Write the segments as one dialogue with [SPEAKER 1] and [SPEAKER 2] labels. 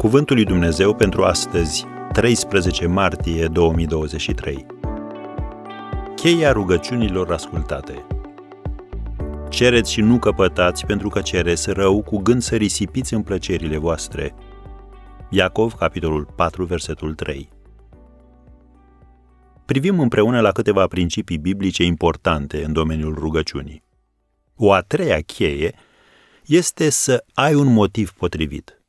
[SPEAKER 1] Cuvântul lui Dumnezeu pentru astăzi, 13 martie 2023. Cheia rugăciunilor ascultate. Cereți și nu căpătați pentru că cereți rău cu gând să risipiți în plăcerile voastre. Iacov, capitolul 4, versetul 3. Privim împreună la câteva principii biblice importante în domeniul rugăciunii. O a treia cheie este să ai un motiv potrivit –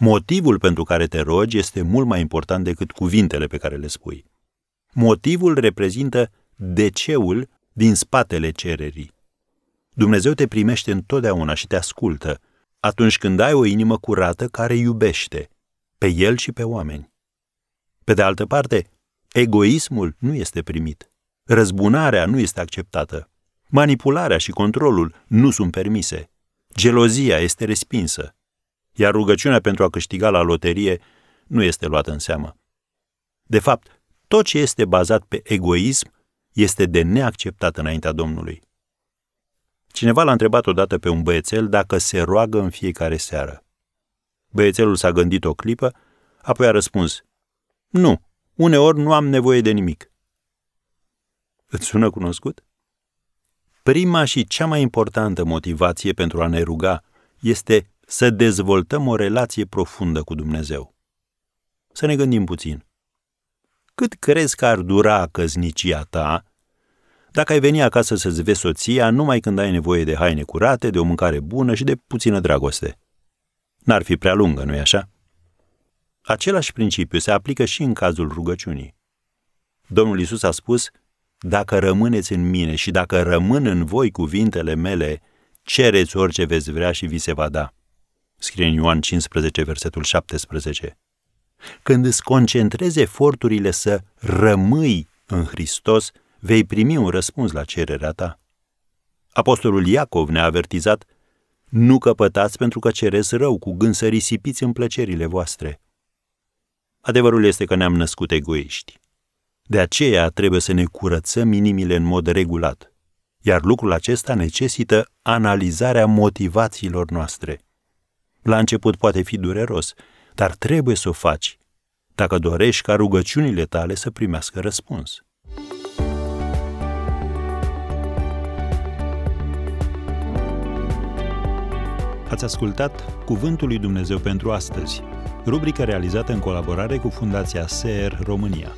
[SPEAKER 1] Motivul pentru care te rogi este mult mai important decât cuvintele pe care le spui. Motivul reprezintă deceul din spatele cererii. Dumnezeu te primește întotdeauna și te ascultă atunci când ai o inimă curată care iubește pe El și pe oameni. Pe de altă parte, egoismul nu este primit. Răzbunarea nu este acceptată. Manipularea și controlul nu sunt permise. Gelozia este respinsă iar rugăciunea pentru a câștiga la loterie nu este luată în seamă. De fapt, tot ce este bazat pe egoism este de neacceptat înaintea Domnului. Cineva l-a întrebat odată pe un băiețel dacă se roagă în fiecare seară. Băiețelul s-a gândit o clipă, apoi a răspuns, Nu, uneori nu am nevoie de nimic. Îți sună cunoscut? Prima și cea mai importantă motivație pentru a ne ruga este să dezvoltăm o relație profundă cu Dumnezeu. Să ne gândim puțin. Cât crezi că ar dura căznicia ta dacă ai veni acasă să-ți vezi soția numai când ai nevoie de haine curate, de o mâncare bună și de puțină dragoste? N-ar fi prea lungă, nu-i așa? Același principiu se aplică și în cazul rugăciunii. Domnul Isus a spus, dacă rămâneți în mine și dacă rămân în voi cuvintele mele, cereți orice veți vrea și vi se va da scrie în Ioan 15, versetul 17. Când îți concentrezi eforturile să rămâi în Hristos, vei primi un răspuns la cererea ta. Apostolul Iacov ne-a avertizat, nu căpătați pentru că cereți rău cu gând să risipiți în plăcerile voastre. Adevărul este că ne-am născut egoiști. De aceea trebuie să ne curățăm inimile în mod regulat, iar lucrul acesta necesită analizarea motivațiilor noastre – la început poate fi dureros, dar trebuie să o faci, dacă dorești ca rugăciunile tale să primească răspuns. Ați ascultat Cuvântul lui Dumnezeu pentru astăzi, rubrica realizată în colaborare cu Fundația SER România.